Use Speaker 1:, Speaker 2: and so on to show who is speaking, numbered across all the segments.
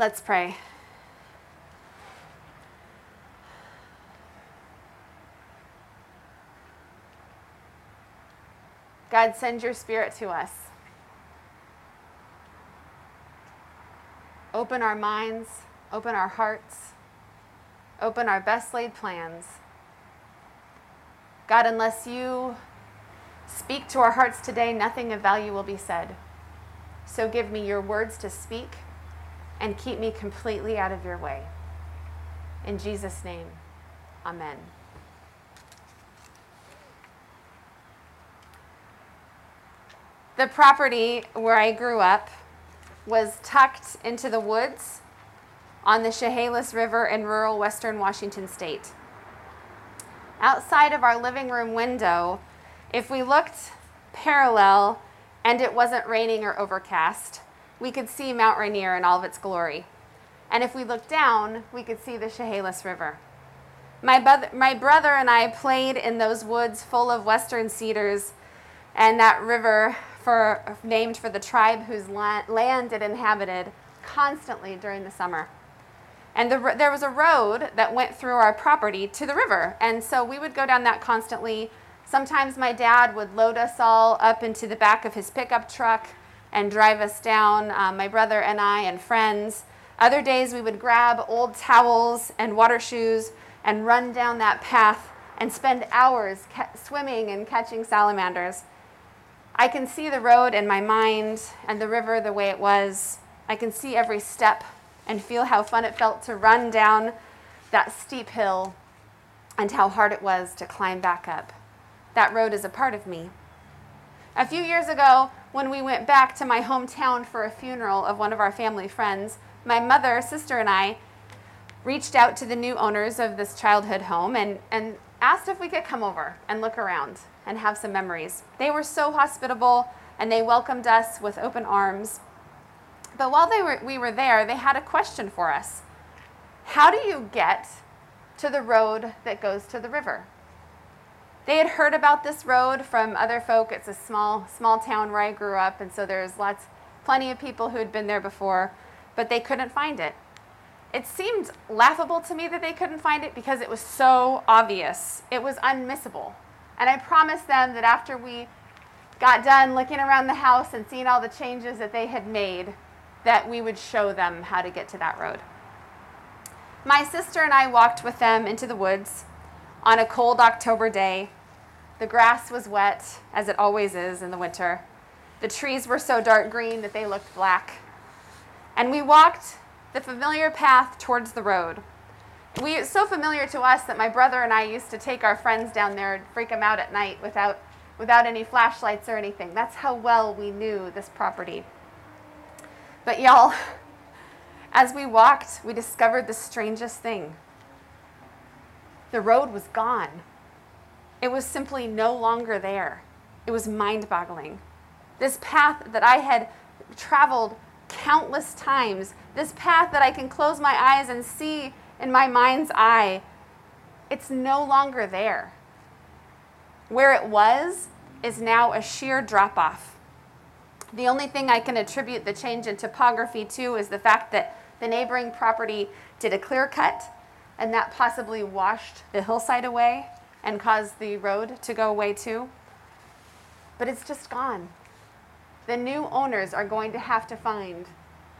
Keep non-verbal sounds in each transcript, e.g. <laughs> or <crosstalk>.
Speaker 1: Let's pray. God, send your spirit to us. Open our minds, open our hearts, open our best laid plans. God, unless you speak to our hearts today, nothing of value will be said. So give me your words to speak and keep me completely out of your way. In Jesus' name, amen. The property where I grew up was tucked into the woods on the Chehalis River in rural western Washington state. Outside of our living room window, if we looked parallel and it wasn't raining or overcast, we could see Mount Rainier in all of its glory. And if we looked down, we could see the Chehalis River. My, bro- my brother and I played in those woods full of western cedars and that river for, named for the tribe whose la- land it inhabited constantly during the summer. And the, there was a road that went through our property to the river. And so we would go down that constantly. Sometimes my dad would load us all up into the back of his pickup truck and drive us down, um, my brother and I and friends. Other days we would grab old towels and water shoes and run down that path and spend hours ca- swimming and catching salamanders. I can see the road in my mind and the river the way it was. I can see every step and feel how fun it felt to run down that steep hill and how hard it was to climb back up. That road is a part of me. A few years ago, when we went back to my hometown for a funeral of one of our family friends, my mother, sister, and I reached out to the new owners of this childhood home and, and asked if we could come over and look around and have some memories. They were so hospitable and they welcomed us with open arms. But while they were, we were there, they had a question for us How do you get to the road that goes to the river? They had heard about this road from other folk. It's a small, small town where I grew up, and so there's lots, plenty of people who had been there before, but they couldn't find it. It seemed laughable to me that they couldn't find it because it was so obvious. It was unmissable. And I promised them that after we got done looking around the house and seeing all the changes that they had made, that we would show them how to get to that road. My sister and I walked with them into the woods on a cold October day. The grass was wet, as it always is in the winter. The trees were so dark green that they looked black. And we walked the familiar path towards the road. We, it's so familiar to us that my brother and I used to take our friends down there and freak them out at night without, without any flashlights or anything. That's how well we knew this property. But y'all, <laughs> as we walked, we discovered the strangest thing. The road was gone. It was simply no longer there. It was mind boggling. This path that I had traveled countless times, this path that I can close my eyes and see in my mind's eye, it's no longer there. Where it was is now a sheer drop off. The only thing I can attribute the change in topography to is the fact that the neighboring property did a clear cut and that possibly washed the hillside away and caused the road to go away too. But it's just gone. The new owners are going to have to find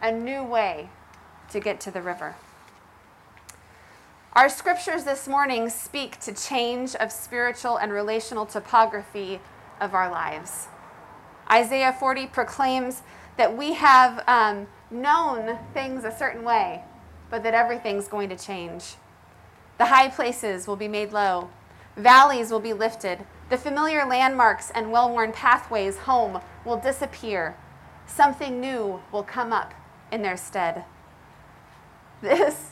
Speaker 1: a new way to get to the river. Our scriptures this morning speak to change of spiritual and relational topography of our lives. Isaiah 40 proclaims that we have um, known things a certain way, but that everything's going to change. The high places will be made low, valleys will be lifted, the familiar landmarks and well worn pathways home will disappear. Something new will come up in their stead. This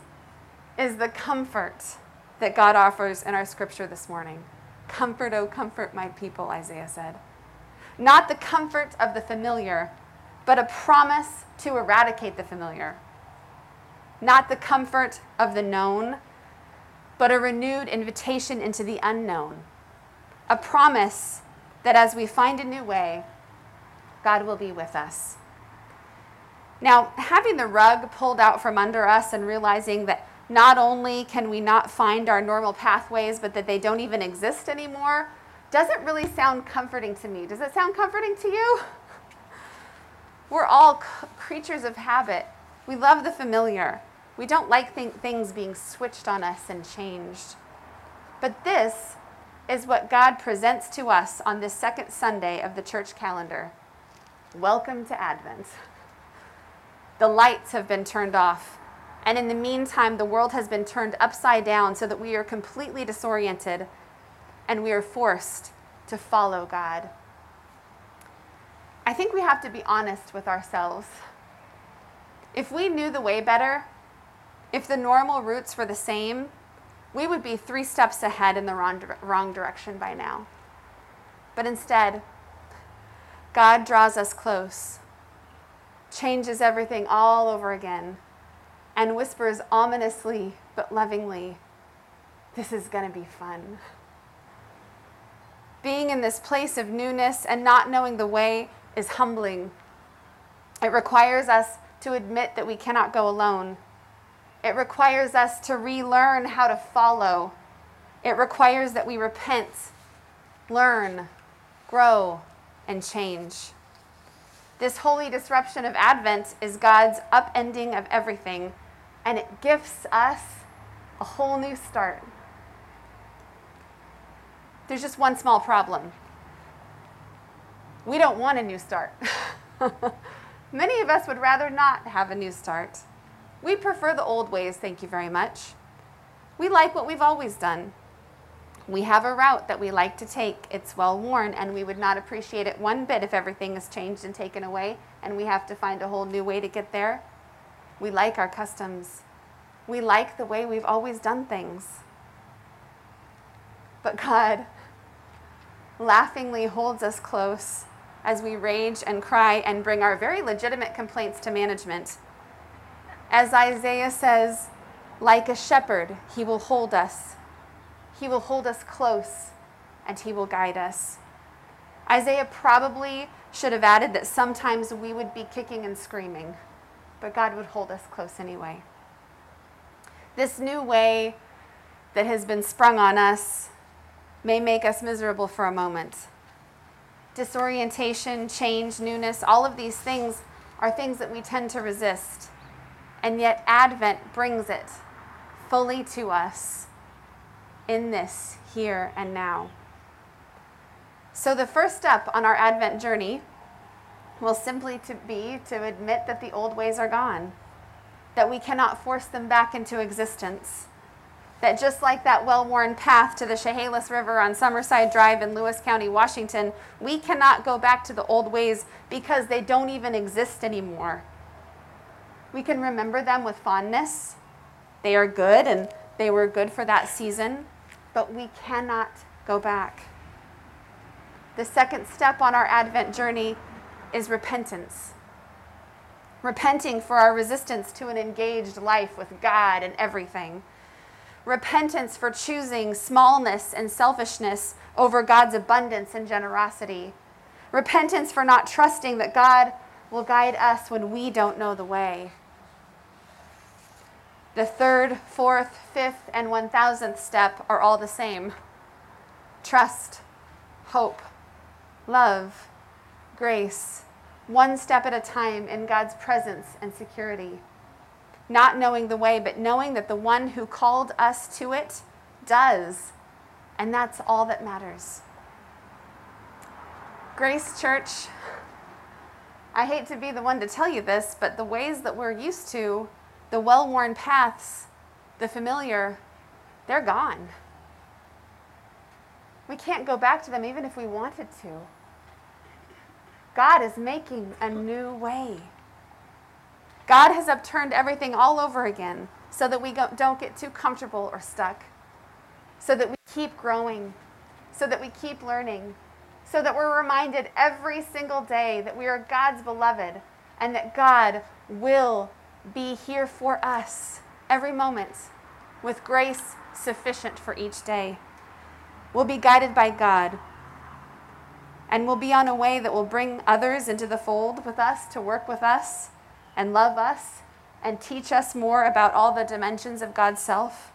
Speaker 1: is the comfort that God offers in our scripture this morning. Comfort, oh, comfort my people, Isaiah said. Not the comfort of the familiar, but a promise to eradicate the familiar. Not the comfort of the known, but a renewed invitation into the unknown. A promise that as we find a new way, God will be with us. Now, having the rug pulled out from under us and realizing that not only can we not find our normal pathways, but that they don't even exist anymore, doesn't really sound comforting to me. Does it sound comforting to you? <laughs> We're all c- creatures of habit. We love the familiar. We don't like th- things being switched on us and changed. But this is what God presents to us on this second Sunday of the church calendar. Welcome to Advent. The lights have been turned off. And in the meantime, the world has been turned upside down so that we are completely disoriented and we are forced to follow God. I think we have to be honest with ourselves. If we knew the way better, if the normal routes were the same, we would be three steps ahead in the wrong, wrong direction by now. But instead, God draws us close, changes everything all over again, and whispers ominously but lovingly, This is going to be fun. Being in this place of newness and not knowing the way is humbling. It requires us to admit that we cannot go alone. It requires us to relearn how to follow. It requires that we repent, learn, grow, and change. This holy disruption of Advent is God's upending of everything, and it gifts us a whole new start. There's just one small problem. We don't want a new start. <laughs> Many of us would rather not have a new start. We prefer the old ways, thank you very much. We like what we've always done. We have a route that we like to take. It's well worn, and we would not appreciate it one bit if everything is changed and taken away and we have to find a whole new way to get there. We like our customs. We like the way we've always done things. But God laughingly holds us close as we rage and cry and bring our very legitimate complaints to management. As Isaiah says, like a shepherd, he will hold us. He will hold us close and he will guide us. Isaiah probably should have added that sometimes we would be kicking and screaming, but God would hold us close anyway. This new way that has been sprung on us may make us miserable for a moment disorientation, change, newness, all of these things are things that we tend to resist. And yet, Advent brings it fully to us in this here and now. So, the first step on our Advent journey will simply to be to admit that the old ways are gone, that we cannot force them back into existence that just like that well worn path to the Chehalis River on Summerside Drive in Lewis County, Washington, we cannot go back to the old ways because they don't even exist anymore. We can remember them with fondness. They are good and they were good for that season, but we cannot go back. The second step on our Advent journey is repentance. Repenting for our resistance to an engaged life with God and everything repentance for choosing smallness and selfishness over God's abundance and generosity, repentance for not trusting that God will guide us when we don't know the way. The third, fourth, fifth, and one thousandth step are all the same trust, hope, love, grace, one step at a time in God's presence and security not knowing the way, but knowing that the one who called us to it does. And that's all that matters. Grace Church, I hate to be the one to tell you this, but the ways that we're used to, the well worn paths, the familiar, they're gone. We can't go back to them even if we wanted to. God is making a new way. God has upturned everything all over again so that we don't get too comfortable or stuck, so that we keep growing, so that we keep learning, so that we're reminded every single day that we are God's beloved and that God will be here for us every moment with grace sufficient for each day. We'll be guided by God and we'll be on a way that will bring others into the fold with us to work with us and love us and teach us more about all the dimensions of God's self.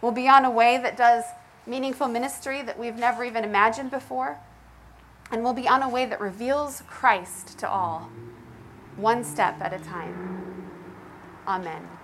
Speaker 1: We'll be on a way that does meaningful ministry that we've never even imagined before. And we'll be on a way that reveals Christ to all, one step at a time. Amen.